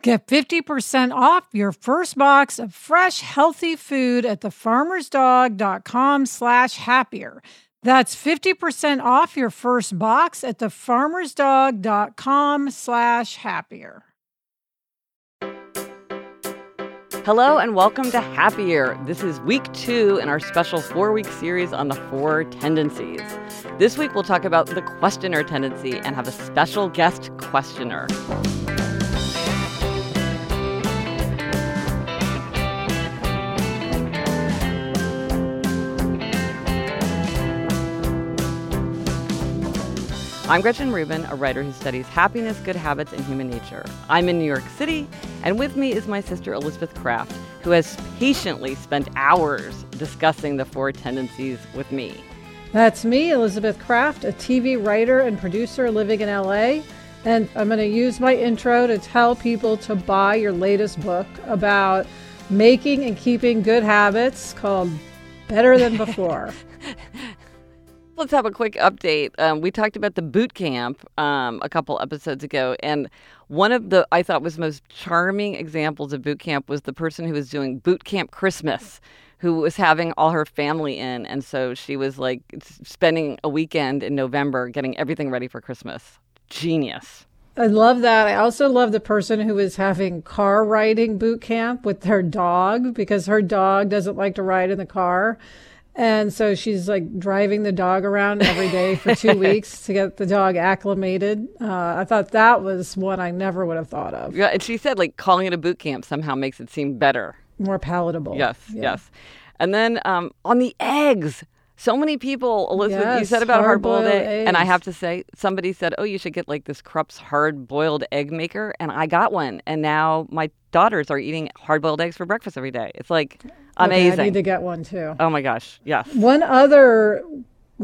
Get 50% off your first box of fresh, healthy food at thefarmersdog.com slash happier. That's 50% off your first box at thefarmersdog.com slash happier. Hello and welcome to Happier. This is week two in our special four week series on the four tendencies. This week we'll talk about the questioner tendency and have a special guest questioner. I'm Gretchen Rubin, a writer who studies happiness, good habits, and human nature. I'm in New York City, and with me is my sister Elizabeth Craft, who has patiently spent hours discussing the four tendencies with me. That's me, Elizabeth Craft, a TV writer and producer living in LA. And I'm going to use my intro to tell people to buy your latest book about making and keeping good habits called Better Than Before. Let's have a quick update. Um, we talked about the boot camp um, a couple episodes ago, and one of the I thought was most charming examples of boot camp was the person who was doing boot camp Christmas, who was having all her family in, and so she was like spending a weekend in November getting everything ready for Christmas. Genius. I love that. I also love the person who is having car riding boot camp with their dog because her dog doesn't like to ride in the car. And so she's like driving the dog around every day for two weeks to get the dog acclimated. Uh, I thought that was one I never would have thought of. Yeah, and she said like calling it a boot camp somehow makes it seem better, more palatable. Yes, yeah. yes. And then um, on the eggs, so many people, Elizabeth, yes, you said about hard boiled egg, eggs. and I have to say, somebody said, "Oh, you should get like this Krups hard boiled egg maker," and I got one, and now my daughters are eating hard boiled eggs for breakfast every day. It's like Amazing. Okay, I need to get one too. Oh my gosh. Yes. One other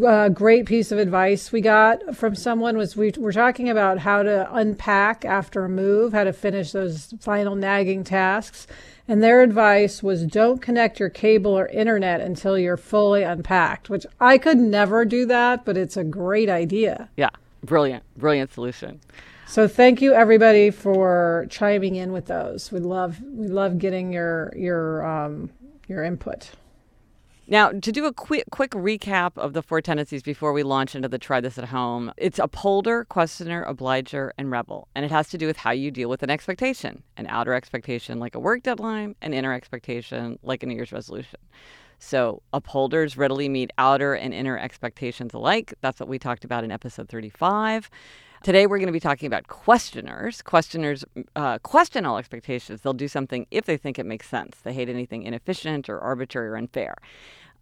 uh, great piece of advice we got from someone was we were talking about how to unpack after a move, how to finish those final nagging tasks. And their advice was don't connect your cable or internet until you're fully unpacked, which I could never do that, but it's a great idea. Yeah. Brilliant. Brilliant solution. So thank you everybody for chiming in with those. We love we love getting your your um, your input. Now, to do a quick quick recap of the four tendencies before we launch into the try this at home, it's upholder, questioner, obliger, and rebel. And it has to do with how you deal with an expectation an outer expectation like a work deadline, an inner expectation like a New Year's resolution. So, upholders readily meet outer and inner expectations alike. That's what we talked about in episode 35. Today, we're going to be talking about questioners. Questioners uh, question all expectations. They'll do something if they think it makes sense. They hate anything inefficient or arbitrary or unfair.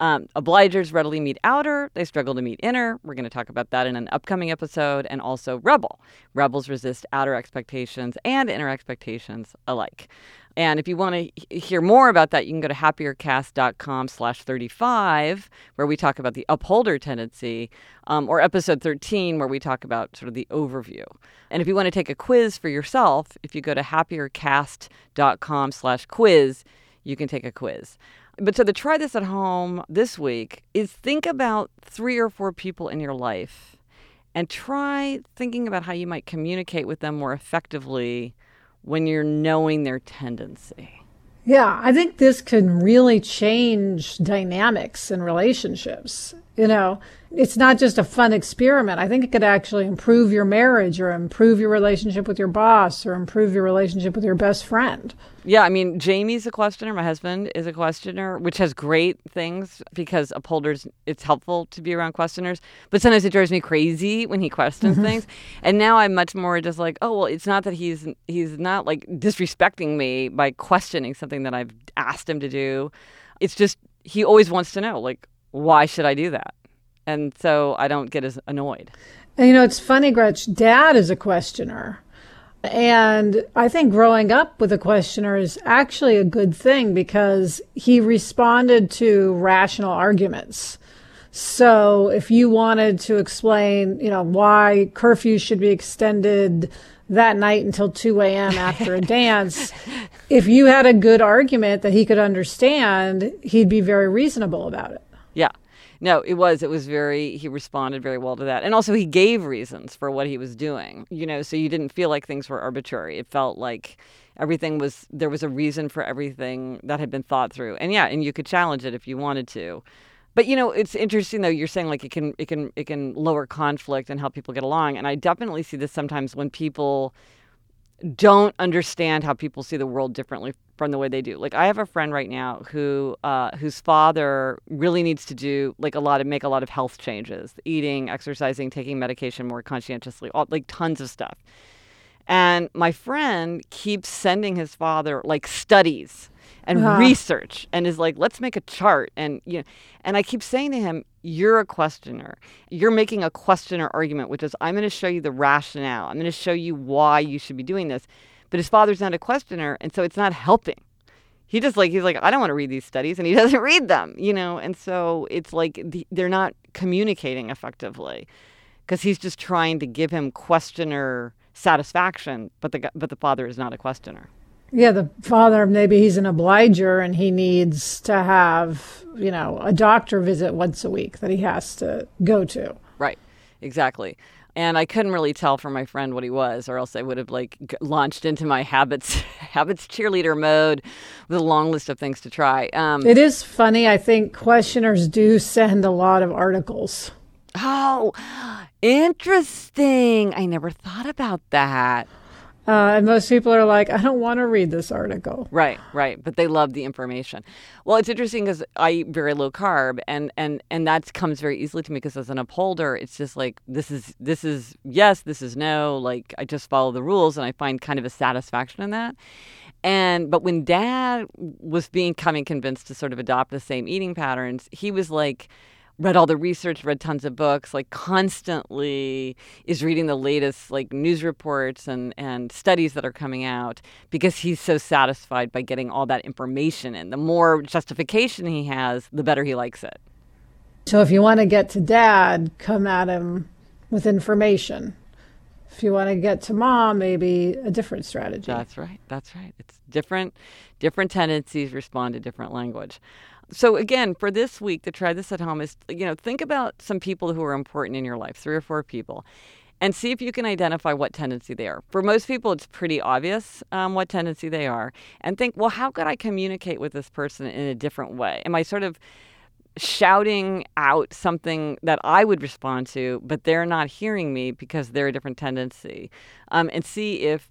Um, obligers readily meet outer, they struggle to meet inner. We're going to talk about that in an upcoming episode. And also rebel. Rebels resist outer expectations and inner expectations alike. And if you want to hear more about that, you can go to happiercast.com slash 35, where we talk about the upholder tendency, um, or episode 13, where we talk about sort of the overview. And if you want to take a quiz for yourself, if you go to happiercast.com slash quiz, you can take a quiz. But so to try this at home this week is think about three or four people in your life and try thinking about how you might communicate with them more effectively when you're knowing their tendency. Yeah, I think this can really change dynamics in relationships. You know, it's not just a fun experiment. I think it could actually improve your marriage or improve your relationship with your boss or improve your relationship with your best friend. Yeah, I mean, Jamie's a questioner. My husband is a questioner, which has great things because upholders, it's helpful to be around questioners. But sometimes it drives me crazy when he questions mm-hmm. things. And now I'm much more just like, oh, well, it's not that he's he's not like disrespecting me by questioning something that I've asked him to do. It's just he always wants to know, like, why should I do that? And so I don't get as annoyed. And you know, it's funny, Gretch, dad is a questioner. And I think growing up with a questioner is actually a good thing because he responded to rational arguments. So if you wanted to explain, you know, why curfew should be extended that night until 2 a.m. after a dance, if you had a good argument that he could understand, he'd be very reasonable about it. Yeah. No, it was. It was very, he responded very well to that. And also, he gave reasons for what he was doing, you know, so you didn't feel like things were arbitrary. It felt like everything was, there was a reason for everything that had been thought through. And yeah, and you could challenge it if you wanted to. But you know, it's interesting though. You're saying like it can it can it can lower conflict and help people get along, and I definitely see this sometimes when people don't understand how people see the world differently from the way they do. Like I have a friend right now who uh, whose father really needs to do like a lot of make a lot of health changes, eating, exercising, taking medication more conscientiously, all, like tons of stuff. And my friend keeps sending his father like studies and uh-huh. research and is like, let's make a chart. And you know, and I keep saying to him, you're a questioner. You're making a questioner argument, which is I'm going to show you the rationale. I'm going to show you why you should be doing this. But his father's not a questioner, and so it's not helping. He just like he's like I don't want to read these studies, and he doesn't read them, you know. And so it's like the, they're not communicating effectively because he's just trying to give him questioner satisfaction, but the but the father is not a questioner. Yeah, the father, maybe he's an obliger and he needs to have, you know, a doctor visit once a week that he has to go to. Right, exactly. And I couldn't really tell from my friend what he was, or else I would have like launched into my habits habits cheerleader mode with a long list of things to try. Um, it is funny. I think questioners do send a lot of articles. Oh, interesting. I never thought about that. Uh, and most people are like, I don't want to read this article. Right, right. But they love the information. Well, it's interesting because I eat very low carb, and and and that comes very easily to me because as an upholder, it's just like this is this is yes, this is no. Like I just follow the rules, and I find kind of a satisfaction in that. And but when Dad was becoming convinced to sort of adopt the same eating patterns, he was like read all the research, read tons of books, like constantly is reading the latest like news reports and, and studies that are coming out because he's so satisfied by getting all that information in. The more justification he has, the better he likes it. So if you want to get to dad, come at him with information. If you want to get to mom, maybe a different strategy. That's right. That's right. It's different different tendencies respond to different language so again, for this week to try this at home is you know think about some people who are important in your life, three or four people, and see if you can identify what tendency they are. For most people, it's pretty obvious um, what tendency they are, and think, well, how could I communicate with this person in a different way? Am I sort of shouting out something that I would respond to, but they're not hearing me because they're a different tendency, um, and see if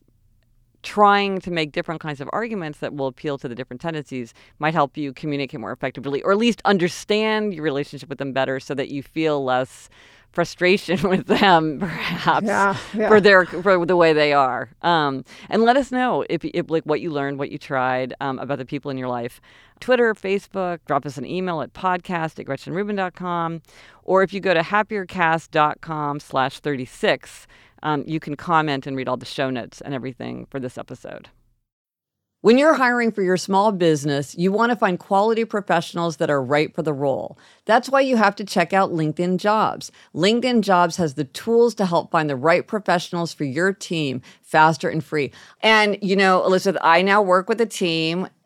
trying to make different kinds of arguments that will appeal to the different tendencies might help you communicate more effectively or at least understand your relationship with them better so that you feel less frustration with them perhaps yeah, yeah. for their for the way they are um, and let us know if, if, like what you learned what you tried um, about the people in your life twitter facebook drop us an email at podcast at gretchenrubin.com or if you go to happiercast.com slash 36 um, you can comment and read all the show notes and everything for this episode. When you're hiring for your small business, you want to find quality professionals that are right for the role. That's why you have to check out LinkedIn Jobs. LinkedIn Jobs has the tools to help find the right professionals for your team faster and free. And, you know, Elizabeth, I now work with a team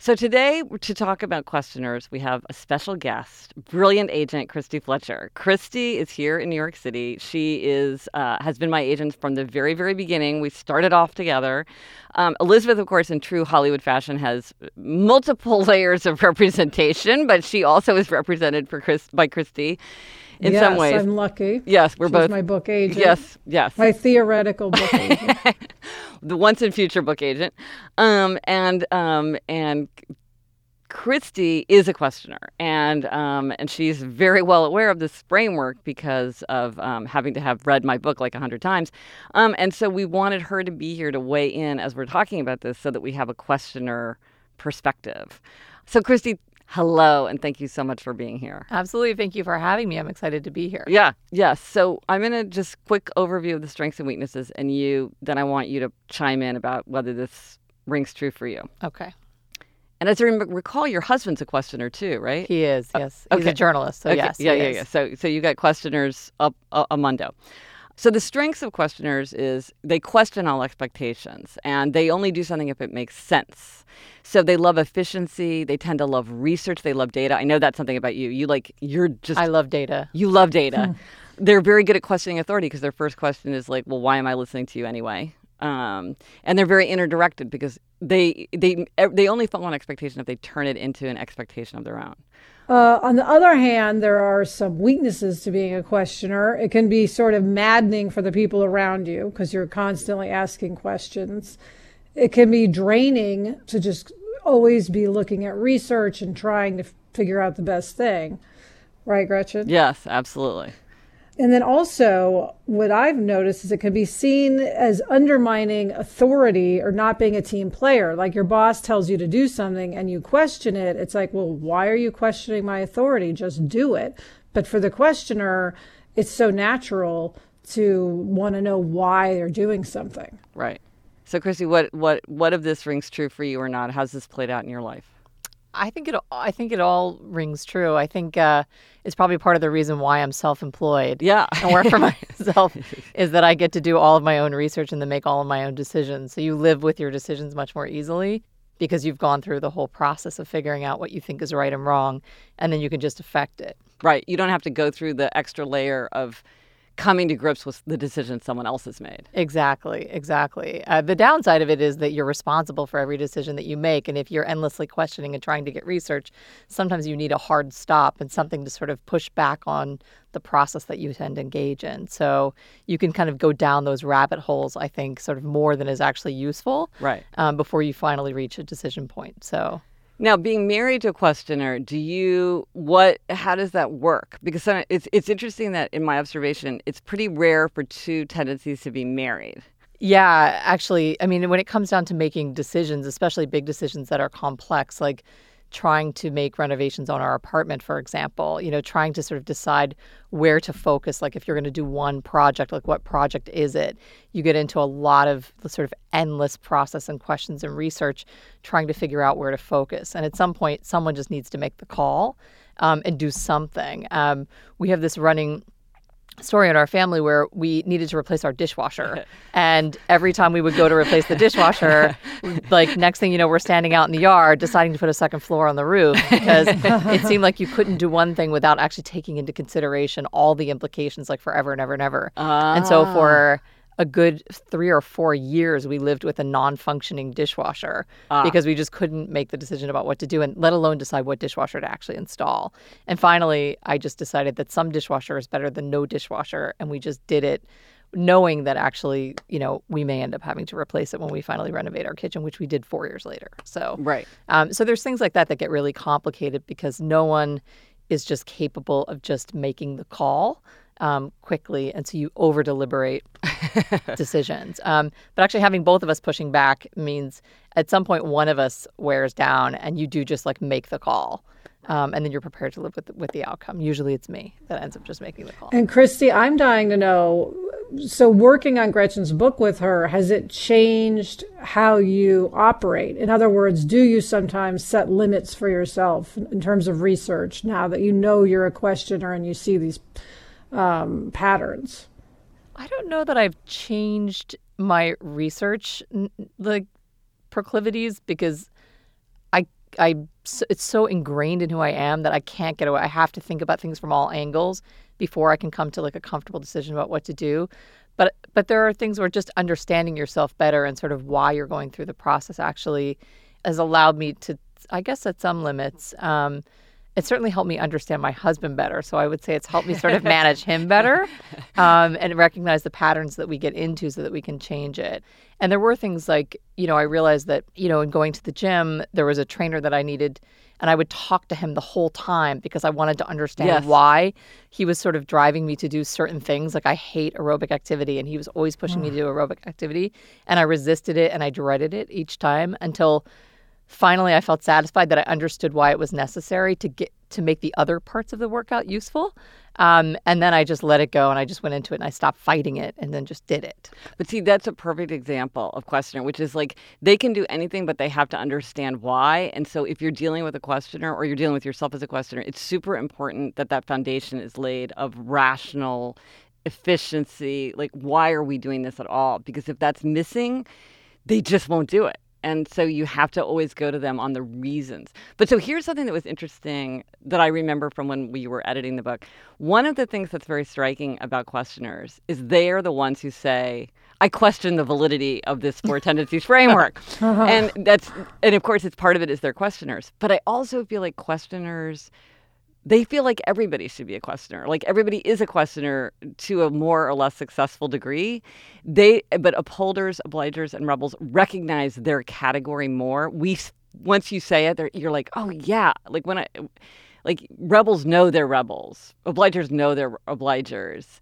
So today, to talk about questioners, we have a special guest, brilliant agent Christy Fletcher. Christy is here in New York City. She is uh, has been my agent from the very, very beginning. We started off together. Um, Elizabeth, of course, in true Hollywood fashion, has multiple layers of representation, but she also is represented for Chris by Christy in yes, some ways. I'm lucky. Yes, we're She's both my book agent. Yes, yes. My theoretical book agent. the once and future book agent, um, and um, and Christy is a questioner, and um, and she's very well aware of this framework because of um, having to have read my book like a hundred times, um, and so we wanted her to be here to weigh in as we're talking about this, so that we have a questioner perspective. So, Christy, hello, and thank you so much for being here. Absolutely, thank you for having me. I'm excited to be here. Yeah, yes. So I'm gonna just quick overview of the strengths and weaknesses, and you then I want you to chime in about whether this rings true for you. Okay. And as I recall, your husband's a questioner too, right? He is. Uh, yes. He's okay. a journalist. So Okay, yes. Yeah, yeah, is. yeah. So so you got questioners up a, a mundo. So the strengths of questioners is they question all expectations and they only do something if it makes sense. So they love efficiency, they tend to love research, they love data. I know that's something about you. You like you're just I love data. you love data. Hmm. They're very good at questioning authority because their first question is like, "Well, why am I listening to you anyway?" Um, and they're very interdirected because they they they only follow an expectation if they turn it into an expectation of their own. Uh, on the other hand, there are some weaknesses to being a questioner. It can be sort of maddening for the people around you because you're constantly asking questions. It can be draining to just always be looking at research and trying to f- figure out the best thing. Right, Gretchen? Yes, absolutely. And then also, what I've noticed is it can be seen as undermining authority or not being a team player. Like your boss tells you to do something and you question it. It's like, well, why are you questioning my authority? Just do it. But for the questioner, it's so natural to want to know why they're doing something. Right. So, Christy, what what what of this rings true for you or not? How's this played out in your life? I think it. I think it all rings true. I think uh, it's probably part of the reason why I'm self-employed. Yeah. and work for myself is that I get to do all of my own research and then make all of my own decisions. So you live with your decisions much more easily because you've gone through the whole process of figuring out what you think is right and wrong, and then you can just affect it. Right. You don't have to go through the extra layer of coming to grips with the decision someone else has made. Exactly, exactly. Uh, the downside of it is that you're responsible for every decision that you make. And if you're endlessly questioning and trying to get research, sometimes you need a hard stop and something to sort of push back on the process that you tend to engage in. So you can kind of go down those rabbit holes, I think, sort of more than is actually useful Right. um, before you finally reach a decision point. So. Now, being married to a questioner, do you what? How does that work? Because it's it's interesting that in my observation, it's pretty rare for two tendencies to be married. Yeah, actually, I mean, when it comes down to making decisions, especially big decisions that are complex, like trying to make renovations on our apartment, for example, you know, trying to sort of decide where to focus. Like, if you're going to do one project, like what project is it? You get into a lot of the sort of endless process and questions and research trying to figure out where to focus. And at some point, someone just needs to make the call um, and do something. Um, we have this running story in our family where we needed to replace our dishwasher. And every time we would go to replace the dishwasher like next thing you know we're standing out in the yard deciding to put a second floor on the roof because it seemed like you couldn't do one thing without actually taking into consideration all the implications like forever and ever and ever. And so ah. for a good three or four years we lived with a non-functioning dishwasher ah. because we just couldn't make the decision about what to do and let alone decide what dishwasher to actually install. And finally i just decided that some dishwasher is better than no dishwasher and we just did it knowing that actually you know we may end up having to replace it when we finally renovate our kitchen which we did four years later. So right. um, so there's things like that that get really complicated because no one is just capable of just making the call um, quickly, and so you over deliberate decisions. Um, but actually, having both of us pushing back means at some point one of us wears down, and you do just like make the call. Um, and then you're prepared to live with with the outcome. Usually, it's me that ends up just making the call. And Christy, I'm dying to know. So, working on Gretchen's book with her, has it changed how you operate? In other words, do you sometimes set limits for yourself in terms of research now that you know you're a questioner and you see these um, patterns? I don't know that I've changed my research like proclivities because I I it's so ingrained in who I am that I can't get away. I have to think about things from all angles before I can come to like a comfortable decision about what to do. But but there are things where just understanding yourself better and sort of why you're going through the process actually has allowed me to I guess at some limits um, it certainly helped me understand my husband better. So I would say it's helped me sort of manage him better um, and recognize the patterns that we get into so that we can change it. And there were things like, you know, I realized that, you know, in going to the gym, there was a trainer that I needed. And I would talk to him the whole time because I wanted to understand yes. why he was sort of driving me to do certain things. Like I hate aerobic activity, and he was always pushing mm. me to do aerobic activity. And I resisted it and I dreaded it each time until finally I felt satisfied that I understood why it was necessary to get to make the other parts of the workout useful. Um, and then I just let it go and I just went into it and I stopped fighting it and then just did it. But see, that's a perfect example of questioner, which is like they can do anything, but they have to understand why. And so if you're dealing with a questioner or you're dealing with yourself as a questioner, it's super important that that foundation is laid of rational efficiency. Like, why are we doing this at all? Because if that's missing, they just won't do it. And so you have to always go to them on the reasons. But so here's something that was interesting that I remember from when we were editing the book. One of the things that's very striking about questioners is they are the ones who say, I question the validity of this four tendencies framework. And that's and of course it's part of it is they're questioners. But I also feel like questioners they feel like everybody should be a questioner. Like everybody is a questioner to a more or less successful degree. They, but upholders, obligers, and rebels recognize their category more. We, once you say it, you're like, oh yeah. Like when I, like rebels know they're rebels. Obligers know they're obligers.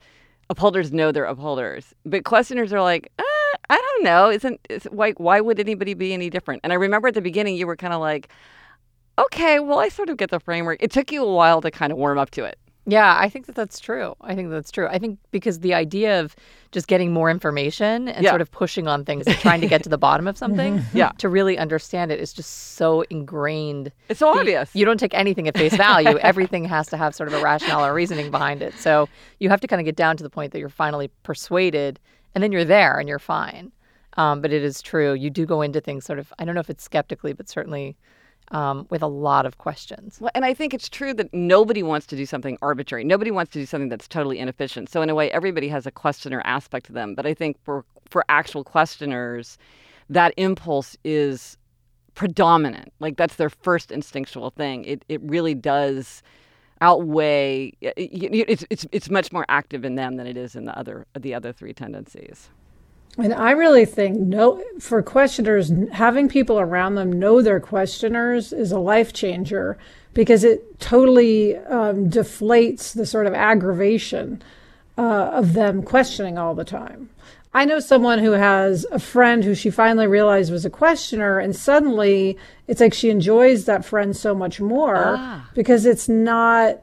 Upholders know they're upholders. But questioners are like, ah, I don't know. Isn't, is, like, why would anybody be any different? And I remember at the beginning you were kind of like, okay, well, I sort of get the framework. It took you a while to kind of warm up to it. Yeah, I think that that's true. I think that's true. I think because the idea of just getting more information and yeah. sort of pushing on things and trying to get to the bottom of something, yeah, to really understand it is just so ingrained. It's so obvious. You, you don't take anything at face value. Everything has to have sort of a rationale or reasoning behind it. So you have to kind of get down to the point that you're finally persuaded, and then you're there and you're fine. Um, but it is true. You do go into things sort of. I don't know if it's skeptically, but certainly um, with a lot of questions. Well, and I think it's true that nobody wants to do something arbitrary. Nobody wants to do something that's totally inefficient. So in a way, everybody has a questioner aspect to them. But I think for for actual questioners, that impulse is predominant. Like that's their first instinctual thing. It it really does outweigh. It's it's it's much more active in them than it is in the other the other three tendencies. And I really think no for questioners having people around them know their questioners is a life changer because it totally um, deflates the sort of aggravation uh, of them questioning all the time. I know someone who has a friend who she finally realized was a questioner, and suddenly it's like she enjoys that friend so much more ah. because it's not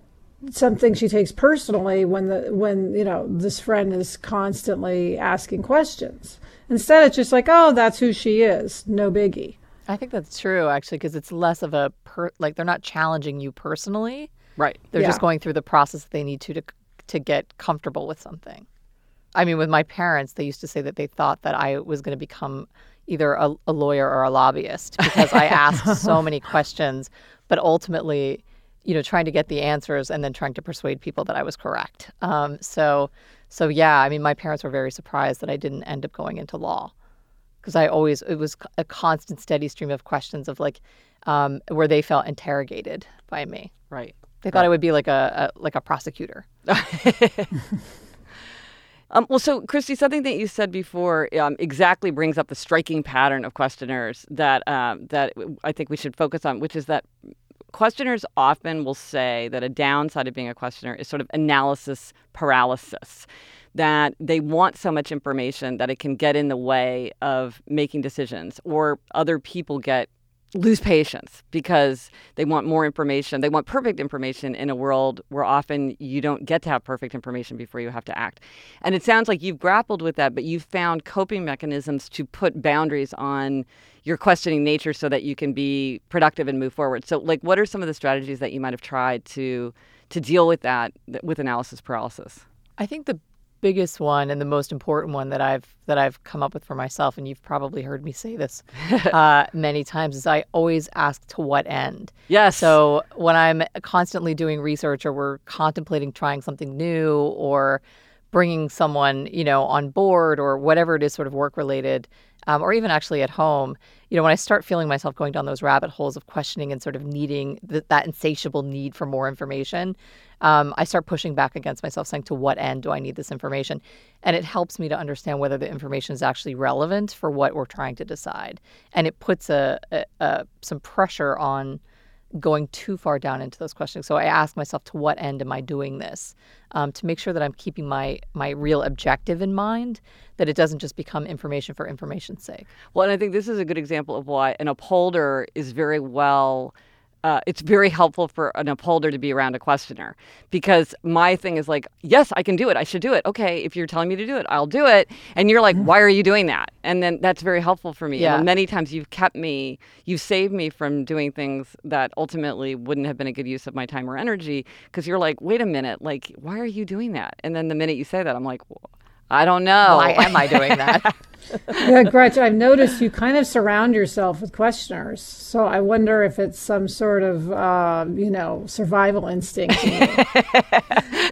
something she takes personally when the when you know this friend is constantly asking questions. Instead, it's just like, oh, that's who she is. No biggie. I think that's true actually because it's less of a per like they're not challenging you personally. Right. They're yeah. just going through the process that they need to to to get comfortable with something. I mean, with my parents, they used to say that they thought that I was going to become either a, a lawyer or a lobbyist because I asked so many questions, but ultimately you know, trying to get the answers and then trying to persuade people that I was correct. Um, so, so yeah, I mean, my parents were very surprised that I didn't end up going into law because I always it was a constant, steady stream of questions of like um, where they felt interrogated by me. Right. They thought right. I would be like a, a like a prosecutor. Um, well, so Christy, something that you said before um, exactly brings up the striking pattern of questioners that um, that I think we should focus on, which is that questioners often will say that a downside of being a questioner is sort of analysis paralysis. That they want so much information that it can get in the way of making decisions, or other people get lose patience because they want more information. They want perfect information in a world where often you don't get to have perfect information before you have to act. And it sounds like you've grappled with that, but you've found coping mechanisms to put boundaries on your questioning nature so that you can be productive and move forward. So like what are some of the strategies that you might have tried to to deal with that with analysis paralysis? I think the biggest one and the most important one that I've that I've come up with for myself, and you've probably heard me say this uh, many times, is I always ask to what end. Yes. So when I'm constantly doing research or we're contemplating trying something new or bringing someone you know on board or whatever it is, sort of work related, um, or even actually at home, you know, when I start feeling myself going down those rabbit holes of questioning and sort of needing th- that insatiable need for more information, um, I start pushing back against myself, saying, to what end do I need this information? And it helps me to understand whether the information is actually relevant for what we're trying to decide. And it puts a, a, a some pressure on going too far down into those questions. So I ask myself, to what end am I doing this? Um, to make sure that I'm keeping my my real objective in mind, that it doesn't just become information for information's sake. Well, and I think this is a good example of why an upholder is very well uh, it's very helpful for an upholder to be around a questioner because my thing is like, yes, I can do it. I should do it. Okay, if you're telling me to do it, I'll do it. And you're like, why are you doing that? And then that's very helpful for me. Yeah. And many times you've kept me, you've saved me from doing things that ultimately wouldn't have been a good use of my time or energy because you're like, wait a minute, like, why are you doing that? And then the minute you say that, I'm like, well, I don't know. Why am I doing that? yeah, Gretchen, I've noticed you kind of surround yourself with questioners. So I wonder if it's some sort of, uh, you know, survival instinct.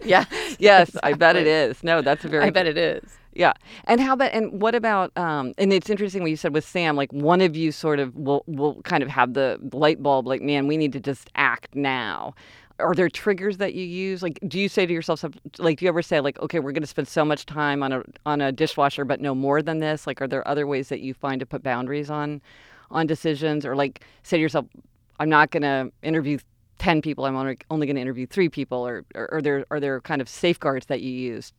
yeah. Yes, exactly. I bet it is. No, that's a very. I bet it is. Yeah. And how about and what about um and it's interesting what you said with Sam, like one of you sort of will will kind of have the light bulb like, man, we need to just act now are there triggers that you use? Like do you say to yourself like do you ever say like okay we're going to spend so much time on a on a dishwasher but no more than this like are there other ways that you find to put boundaries on on decisions? Or like say to yourself i'm not going to interview 10 people i'm only, only going to interview 3 people or, or are there are there kind of safeguards that you use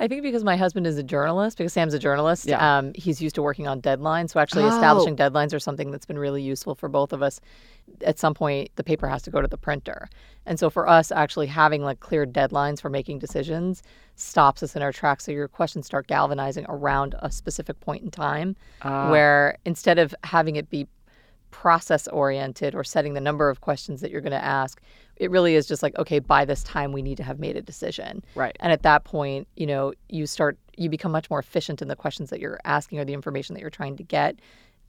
I think because my husband is a journalist, because Sam's a journalist, yeah. um, he's used to working on deadlines. So actually, oh. establishing deadlines are something that's been really useful for both of us. At some point, the paper has to go to the printer, and so for us, actually having like clear deadlines for making decisions stops us in our tracks. So your questions start galvanizing around a specific point in time, uh. where instead of having it be process oriented or setting the number of questions that you're going to ask it really is just like okay by this time we need to have made a decision right and at that point you know you start you become much more efficient in the questions that you're asking or the information that you're trying to get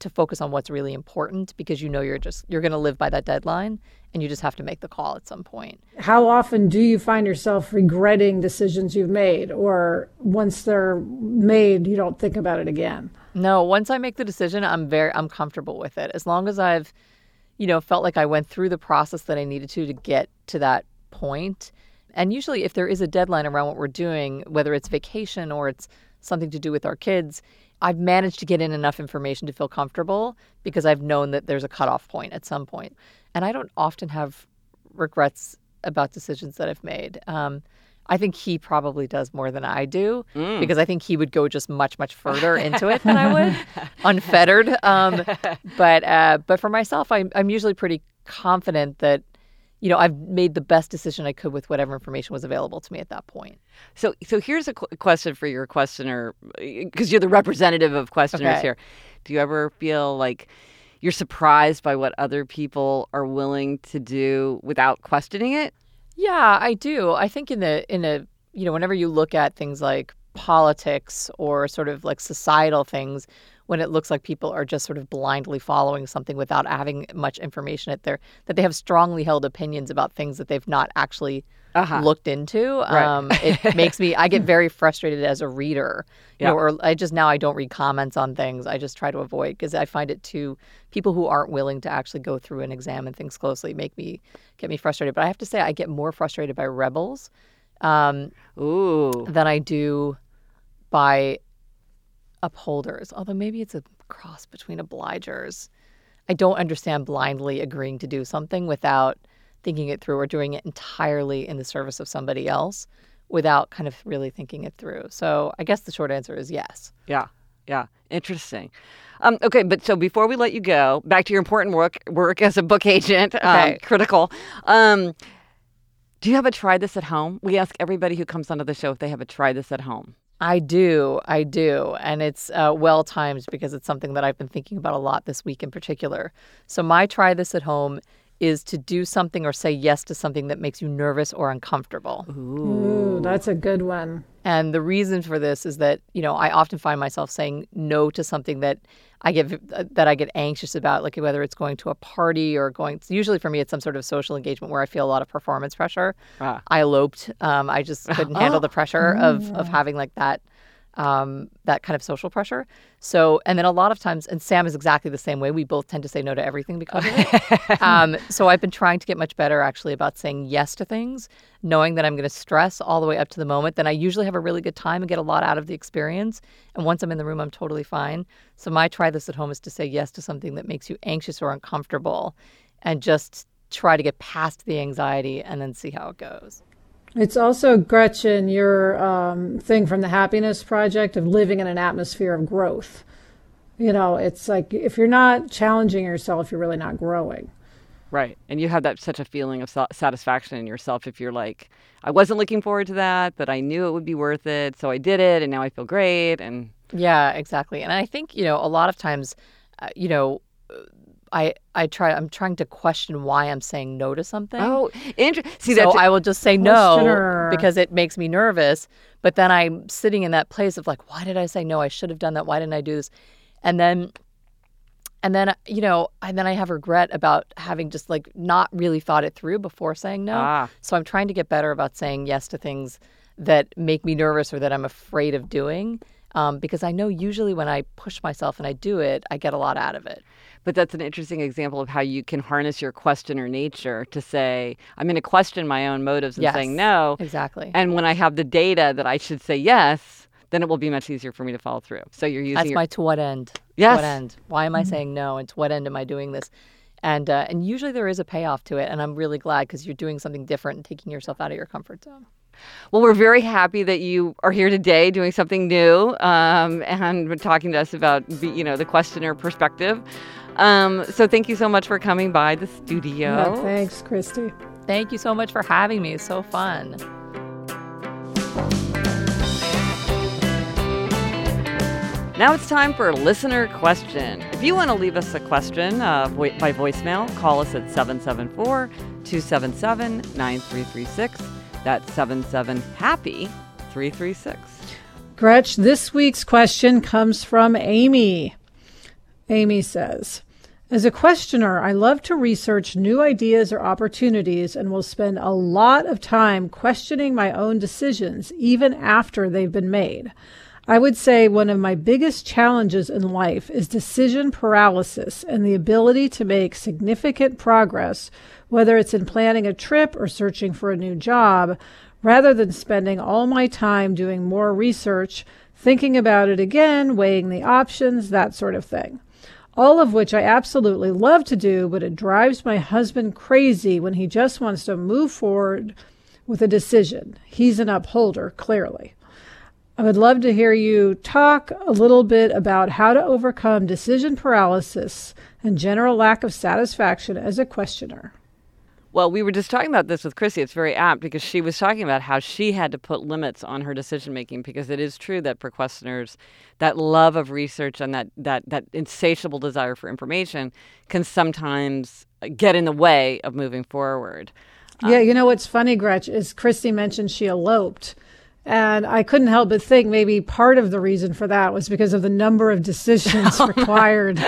to focus on what's really important because you know you're just you're going to live by that deadline and you just have to make the call at some point. How often do you find yourself regretting decisions you've made or once they're made you don't think about it again? No, once I make the decision, I'm very I'm comfortable with it. As long as I've you know felt like I went through the process that I needed to to get to that point. And usually if there is a deadline around what we're doing, whether it's vacation or it's something to do with our kids, I've managed to get in enough information to feel comfortable because I've known that there's a cutoff point at some point. And I don't often have regrets about decisions that I've made. Um, I think he probably does more than I do mm. because I think he would go just much, much further into it than I would, unfettered. Um, but uh, but for myself, I'm I'm usually pretty confident that you know, I've made the best decision I could with whatever information was available to me at that point. So, so here's a qu- question for your questioner, because you're the representative of questioners Okay. here. Do you ever feel like you're surprised by what other people are willing to do without questioning it? Yeah, I do. I think in the in a you know, whenever you look at things like politics or sort of like societal things, when it looks like people are just sort of blindly following something without having much information at their that they have strongly held opinions about things that they've not actually uh-huh. looked into. Right. Um, it makes me I get very frustrated as a reader. You yeah. know, or I just now I don't read comments on things. I just try to avoid because I find it too people who aren't willing to actually go through and examine things closely make me get me frustrated. But I have to say I get more frustrated by rebels um, Ooh. than I do by upholders. Although maybe it's a cross between obligers. I don't understand blindly agreeing to do something without thinking it through or doing it entirely in the service of somebody else without kind of really thinking it through. So I guess the short answer is yes. Yeah. Yeah. Interesting. Um, okay, but so before we let you go, back to your important work work as a book agent, um, okay. um, critical. Um, do you have a try this at home? We ask everybody who comes onto the show if they have a try this at home. I do. I do. And it's uh, well timed because it's something that I've been thinking about a lot this week in particular. So, my try this at home is to do something or say yes to something that makes you nervous or uncomfortable. Ooh, Ooh, that's a good one. And the reason for this is that, you know, I often find myself saying no to something that I get that I get anxious about, like whether it's going to a party or going. Usually for me, it's some sort of social engagement where I feel a lot of performance pressure. Ah. I eloped. Um, I just couldn't handle oh. the pressure of of having like that um, that kind of social pressure. So, and then a lot of times, and Sam is exactly the same way. We both tend to say no to everything because um, so, I've been trying to get much better actually about saying yes to things, knowing that I'm going to stress all the way up to the moment. Then I usually have a really good time and get a lot out of the experience. And once I'm in the room, I'm totally fine. So, my try this at home is to say yes to something that makes you anxious or uncomfortable and just try to get past the anxiety and then see how it goes. It's also, Gretchen, your um, thing from the Happiness Project of living in an atmosphere of growth. You know, it's like if you're not challenging yourself, you're really not growing. Right. And you have that such a feeling of satisfaction in yourself if you're like, I wasn't looking forward to that, but I knew it would be worth it. So I did it and now I feel great. And yeah, exactly. And I think, you know, a lot of times, uh, you know, I I try I'm trying to question why I'm saying no to something. Oh, inter- see so I will just say no because it makes me nervous. But then I'm sitting in that place of like, why did I say no? I should have done that. Why didn't I do this? And then, and then you know, and then I have regret about having just like not really thought it through before saying no. Ah. So I'm trying to get better about saying yes to things that make me nervous or that I'm afraid of doing. Um, because I know usually when I push myself and I do it, I get a lot out of it. But that's an interesting example of how you can harness your questioner nature to say, I'm going to question my own motives and yes, saying no. Exactly. And when I have the data that I should say yes, then it will be much easier for me to follow through. So you're using That's your... my to what end? Yes. To what end? Why am I mm-hmm. saying no? And to what end am I doing this? And uh, and usually there is a payoff to it, and I'm really glad because you're doing something different and taking yourself out of your comfort zone. Well, we're very happy that you are here today doing something new um, and talking to us about, you know, the questioner perspective. Um, so thank you so much for coming by the studio. Yeah, thanks, Christy. Thank you so much for having me. It's so fun. Now it's time for a listener question. If you want to leave us a question uh, by voicemail, call us at 774 277 9336. That's 77 Happy 336. Gretch, this week's question comes from Amy. Amy says, as a questioner, I love to research new ideas or opportunities and will spend a lot of time questioning my own decisions even after they've been made. I would say one of my biggest challenges in life is decision paralysis and the ability to make significant progress, whether it's in planning a trip or searching for a new job, rather than spending all my time doing more research, thinking about it again, weighing the options, that sort of thing. All of which I absolutely love to do, but it drives my husband crazy when he just wants to move forward with a decision. He's an upholder, clearly. I would love to hear you talk a little bit about how to overcome decision paralysis and general lack of satisfaction as a questioner. Well, we were just talking about this with Chrissy. It's very apt because she was talking about how she had to put limits on her decision making because it is true that for questioners, that love of research and that, that, that insatiable desire for information can sometimes get in the way of moving forward. Yeah, um, you know what's funny, Gretch, is Christy mentioned she eloped And I couldn't help but think maybe part of the reason for that was because of the number of decisions required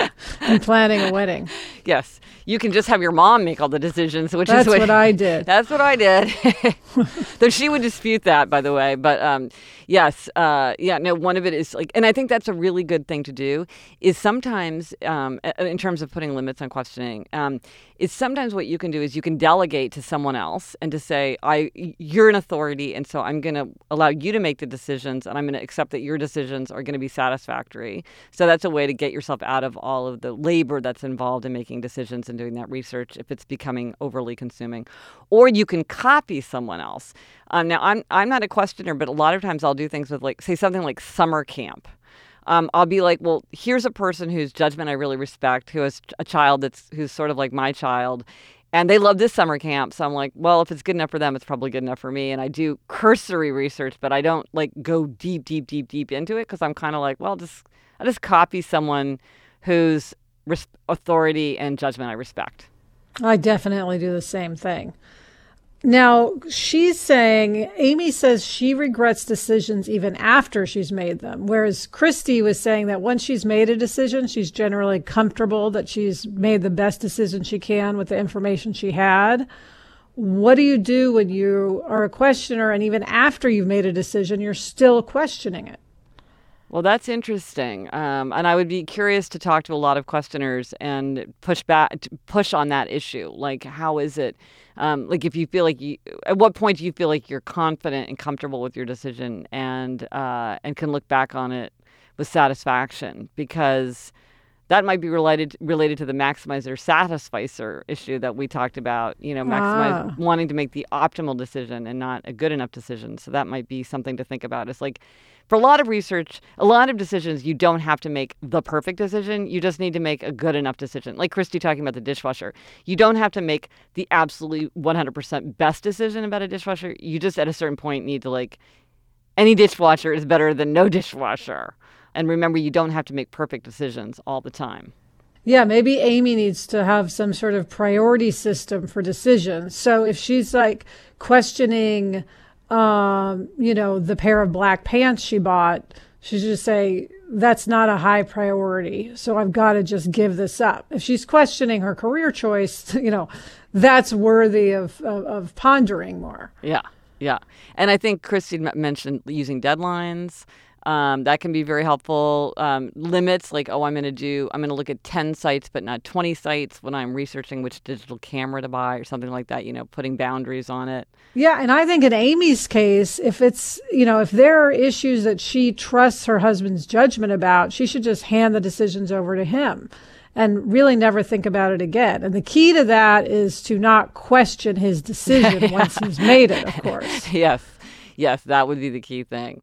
in planning a wedding. Yes. You can just have your mom make all the decisions, which That's is what, what I did. That's what I did. Though she would dispute that, by the way. But um, yes, uh, yeah, no, one of it is like, and I think that's a really good thing to do is sometimes, um, in terms of putting limits on questioning, um, is sometimes what you can do is you can delegate to someone else and to say, I, you're an authority, and so I'm going to allow you to make the decisions, and I'm going to accept that your decisions are going to be satisfactory. So that's a way to get yourself out of all of the labor that's involved in making decisions and doing that research if it's becoming overly consuming. Or you can copy someone else. Um, now, I'm, I'm not a questioner, but a lot of times I'll do things with, like, say, something like summer camp. Um, I'll be like, well, here's a person whose judgment I really respect, who has a child that's who's sort of like my child, and they love this summer camp. So I'm like, well, if it's good enough for them, it's probably good enough for me. And I do cursory research, but I don't like go deep, deep, deep, deep into it because I'm kind of like, well, just I just copy someone whose res- authority and judgment I respect. I definitely do the same thing. Now, she's saying, Amy says she regrets decisions even after she's made them. Whereas Christy was saying that once she's made a decision, she's generally comfortable that she's made the best decision she can with the information she had. What do you do when you are a questioner and even after you've made a decision, you're still questioning it? Well, that's interesting, um, and I would be curious to talk to a lot of questioners and push back, push on that issue. Like, how is it? Um, like, if you feel like you, at what point do you feel like you're confident and comfortable with your decision, and uh, and can look back on it with satisfaction? Because that might be related related to the maximizer satisficer issue that we talked about. You know, maximize Ah. wanting to make the optimal decision and not a good enough decision. So that might be something to think about. It's like for a lot of research, a lot of decisions, you don't have to make the perfect decision. You just need to make a good enough decision. Like Christy talking about the dishwasher. You don't have to make the absolutely 100% best decision about a dishwasher. You just at a certain point need to like any dishwasher is better than no dishwasher. And remember, you don't have to make perfect decisions all the time. Yeah, maybe Amy needs to have some sort of priority system for decisions. So if she's like questioning, um, you know, the pair of black pants she bought, she just say, that's not a high priority. So I've got to just give this up. If she's questioning her career choice, you know, that's worthy of, of, of pondering more. Yeah, yeah. And I think Christy m- mentioned using deadlines. Um, that can be very helpful. Um, limits, like, oh, I'm going to do, I'm going to look at 10 sites, but not 20 sites when I'm researching which digital camera to buy or something like that, you know, putting boundaries on it. Yeah, and I think in Amy's case, if it's, you know, if there are issues that she trusts her husband's judgment about, she should just hand the decisions over to him and really never think about it again. And the key to that is to not question his decision once he's made it, of course. yes, yes, that would be the key thing.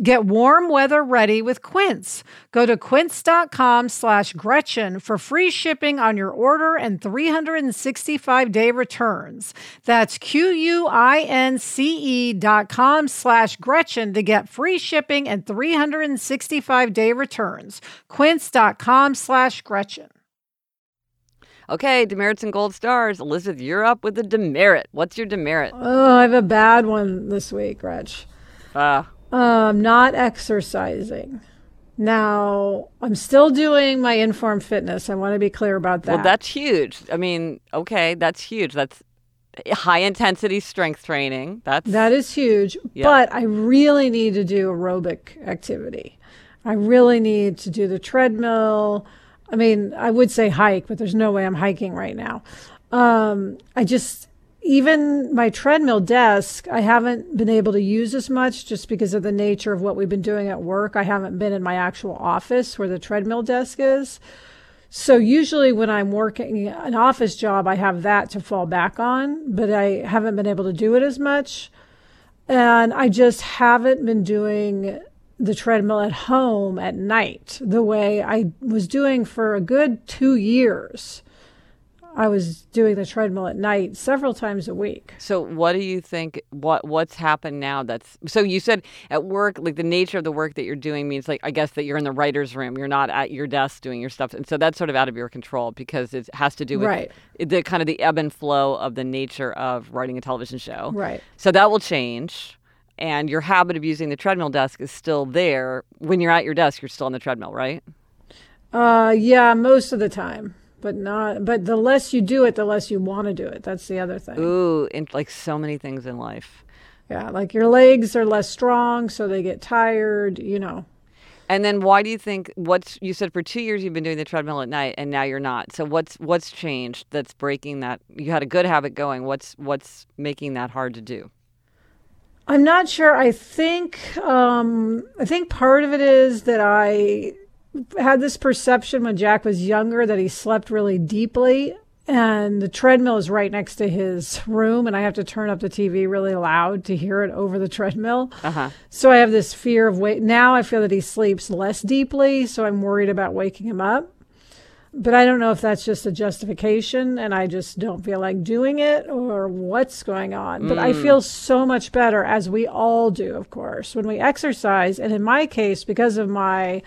Get warm weather ready with Quince. Go to quince.com slash Gretchen for free shipping on your order and 365 day returns. That's Q-U-I-N-C-E dot com slash Gretchen to get free shipping and 365 day returns. Quince.com slash Gretchen. Okay, demerits and gold stars. Elizabeth, you're up with the demerit. What's your demerit? Oh, I have a bad one this week, Gretch. Uh, Um, not exercising. Now, I'm still doing my InForm Fitness. I want to be clear about that. well, that's huge. I mean, okay, that's huge. That's high intensity strength training. That's That is huge, Yeah. but I really need to do aerobic activity. I really need to do the treadmill. I mean, I would say hike, but there's no way I'm hiking right now. Um, I just, even my treadmill desk, I haven't been able to use as much just because of the nature of what we've been doing at work. I haven't been in my actual office where the treadmill desk is. So usually when I'm working an office job, I have that to fall back on, but I haven't been able to do it as much. And I just haven't been doing the treadmill at home at night the way I was doing for a good two years. I was doing the treadmill at night several times a week. So what do you think what what's happened now that's so you said at work like the nature of the work that you're doing means like I guess that you're in the writer's room you're not at your desk doing your stuff and so that's sort of out of your control because it has to do with right. the kind of the ebb and flow of the nature of writing a television show. Right. So that will change and your habit of using the treadmill desk is still there when you're at your desk you're still on the treadmill, right? Uh yeah, most of the time but not but the less you do it the less you want to do it. That's the other thing. Ooh like so many things in life. Yeah like your legs are less strong so they get tired you know. And then why do you think what's you said for two years you've been doing the treadmill at night and now you're not. So what's what's changed that's breaking that you had a good habit going what's what's making that hard to do? I'm not sure. I think um i think part of it is that i had this perception when Jack was younger that he slept really deeply. And the treadmill is right next to his room, and I have to turn up the TV really loud to hear it over the treadmill. Uh-huh. So I have this fear of wait. Now I feel that he sleeps less deeply, so I'm worried about waking him up. But I don't know if that's just a justification and I just don't feel like doing it or what's going on. But I mm. feel so much better, as we all do, of course, when we exercise. And in my case, because of my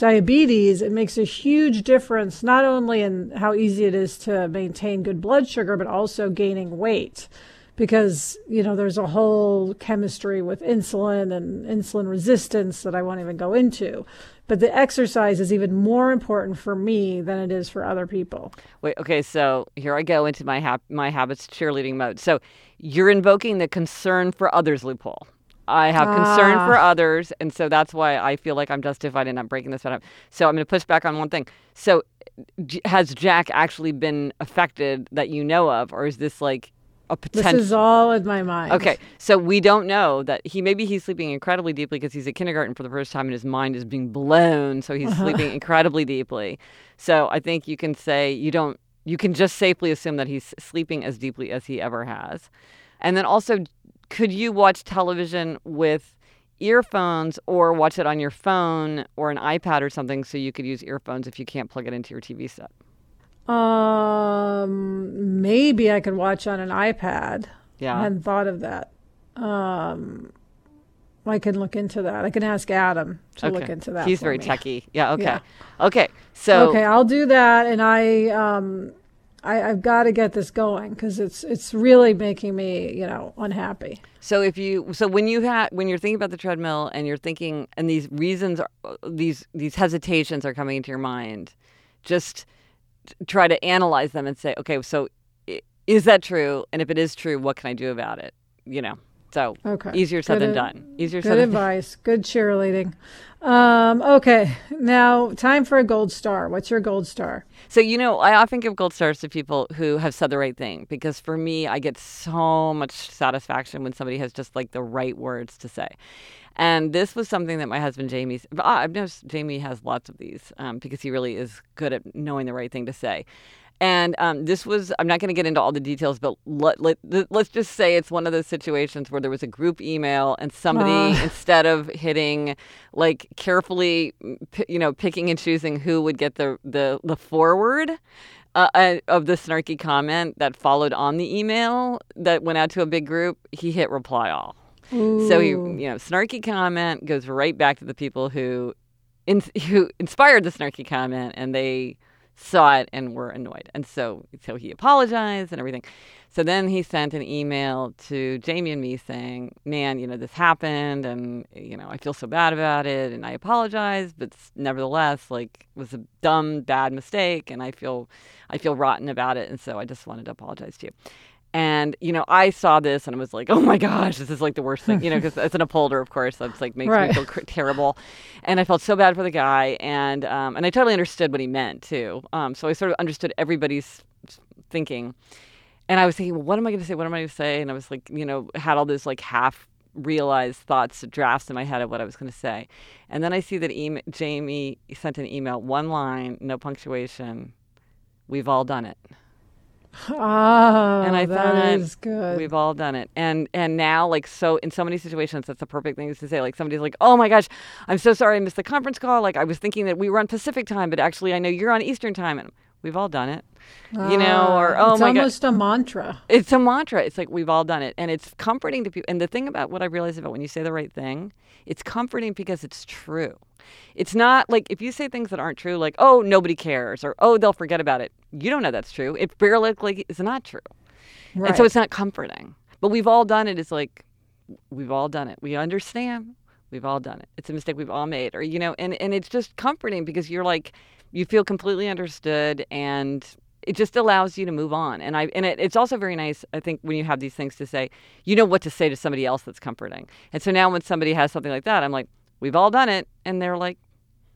diabetes, it makes a huge difference not only in how easy it is to maintain good blood sugar, but also gaining weight. Because, you know, there's a whole chemistry with insulin and insulin resistance that I won't even go into. But the exercise is even more important for me than it is for other people. Wait, okay, so here I go into my hap- my habits cheerleading mode. So you're invoking the concern for others loophole. I have concern for ah. others, and so that's why I feel like I'm justified in not breaking this up. So I'm going to push back on one thing. So, has Jack actually been affected that you know of, or is this like a potential? This is all in my mind. Okay, so we don't know that he maybe he's sleeping incredibly deeply because he's at kindergarten for the first time and his mind is being blown, so he's uh-huh. sleeping incredibly deeply. So I think you can say you don't. You can just safely assume that he's sleeping as deeply as he ever has. And then also, could you watch television with earphones or watch it on your phone or an iPad or something so you could use earphones if you can't plug it into your TV set? Um, maybe I could watch on an iPad. Yeah. I hadn't thought of that. Um, I can look into that. I can ask Adam to okay. look into that. He's very me. techy. Yeah. Okay. Yeah. Okay. So. Okay, I'll do that, and I um, I, have got to get this going because it's it's really making me you know unhappy. So if you so when you have when you're thinking about the treadmill and you're thinking and these reasons are, these these hesitations are coming into your mind, just try to analyze them and say, okay, so is that true? And if it is true, what can I do about it? You know. So okay. easier said good than done. Easier said good advice. Good cheerleading. Um, okay, now time for a gold star. What's your gold star? So you know, I often give gold stars to people who have said the right thing because for me, I get so much satisfaction when somebody has just like the right words to say. And this was something that my husband Jamie's. I've noticed Jamie has lots of these um, because he really is good at knowing the right thing to say. And um, this was, I'm not going to get into all the details, but let, let, let's just say it's one of those situations where there was a group email and somebody, uh. instead of hitting, like carefully, you know, picking and choosing who would get the, the, the forward, uh, uh, of the snarky comment that followed on the email that went out to a big group, he hit reply all. Ooh. So he, you know, snarky comment goes right back to the people who, in, who inspired the snarky comment, and they saw it and were annoyed. And so so he apologized and everything. So then he sent an email to Jamie and me saying, "Man, you know this happened, and you know I feel so bad about it, and I apologize, but nevertheless, like it was a dumb, bad mistake, and I feel I feel rotten about it, and so I just wanted to apologize to you." And you know, I saw this and I was like, "Oh my gosh, this is like the worst thing." You know, because it's an upholder, of course, that's like makes right. me feel cr- terrible. And I felt so bad for the guy, and um, and I totally understood what he meant too. Um, so I sort of understood everybody's thinking. and I was thinking, well, what am I going to say? What am I going to say? And I was like, you know, had all this like half realized thoughts, drafts in my head of what I was going to say. And then I see that email, Jamie sent an email, one line, no punctuation. We've all done it. Oh, and I that thought is good. we've all done it. And and now like so in so many situations that's the perfect thing to say. Like somebody's like, "Oh my gosh, I'm so sorry I missed the conference call. Like I was thinking that we were on Pacific time, but actually I know you're on Eastern time." And we've all done it. you know, or Ah, oh it's my god. almost a mantra. It's a mantra. It's like we've all done it. And it's comforting to people. And the thing about what I realize about when you say the right thing, it's comforting because it's true. It's not like if you say things that aren't true, like, oh, nobody cares or oh, they'll forget about it. You don't know that's true. It barely like, is not true. Right. And so it's not comforting. But we've all done it. It's like, we've all done it. We understand. We've all done it. It's a mistake we've all made. Or, you know, and, and it's just comforting because you're like, you feel completely understood and it just allows you to move on. And I and it, it's also very nice, I think, when you have these things to say, you know what to say to somebody else that's comforting. And so now when somebody has something like that, I'm like, we've all done it. And they're like,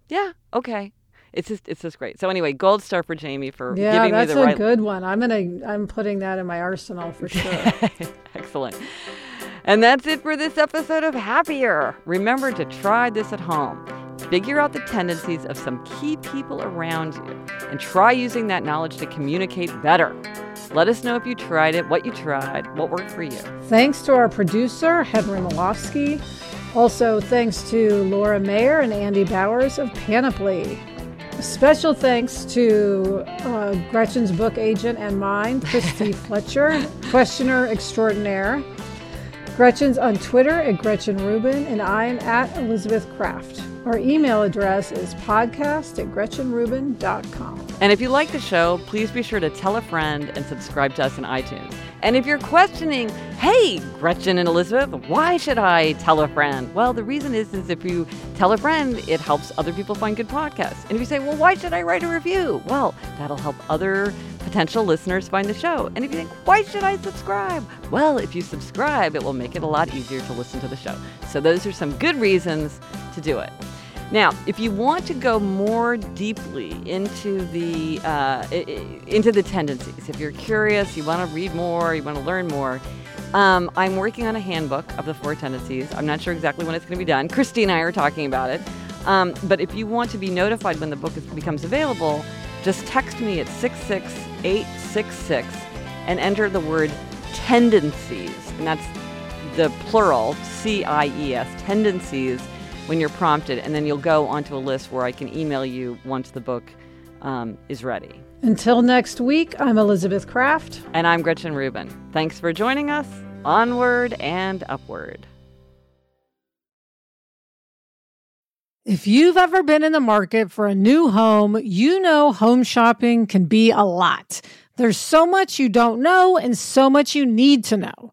yeah, okay. It's just it's just great. So anyway, gold star for Jamie for yeah, giving that's me the a right good one. I'm gonna I'm putting that in my arsenal for sure. Excellent. And that's it for this episode of Happier. Remember to try this at home. Figure out the tendencies of some key people around you and try using that knowledge to communicate better. Let us know if you tried it, what you tried, what worked for you. thanks to our producer Henry Molofsky. Also, thanks to Laura Mayer and Andy Bowers of Panoply. Special thanks to uh, Gretchen's book agent and mine, Christy Fletcher, questioner extraordinaire. Gretchen's on Twitter at Gretchen Rubin, and I'm at Elizabeth Craft. Our email address is podcast at gretchenrubin.com. And if you like the show, please be sure to tell a friend and subscribe to us in iTunes. And if you're questioning, hey, Gretchen and Elizabeth, why should I tell a friend? Well, the reason is, is if you tell a friend, it helps other people find good podcasts. And if you say, well, why should I write a review? Well, that'll help other potential listeners find the show. And if you think, why should I subscribe? Well, if you subscribe, it will make it a lot easier to listen to the show. So those are some good reasons to do it. Now, if you want to go more deeply into the uh, into the tendencies, if you're curious, you want to read more, you want to learn more, um, I'm working on a handbook of the four tendencies. I'm not sure exactly when it's going to be done. Christy and I are talking about it. Um, but if you want to be notified when the book is, becomes available, just text me at 66866 and enter the word tendencies. And that's the plural, C I E S, tendencies, when you're prompted. And then you'll go onto a list where I can email you once the book um, is ready. Until next week, I'm Elizabeth Craft. And I'm Gretchen Rubin. Thanks for joining us. Onward and upward. If you've ever been in the market for a new home, you know home shopping can be a lot. There's so much you don't know and so much you need to know.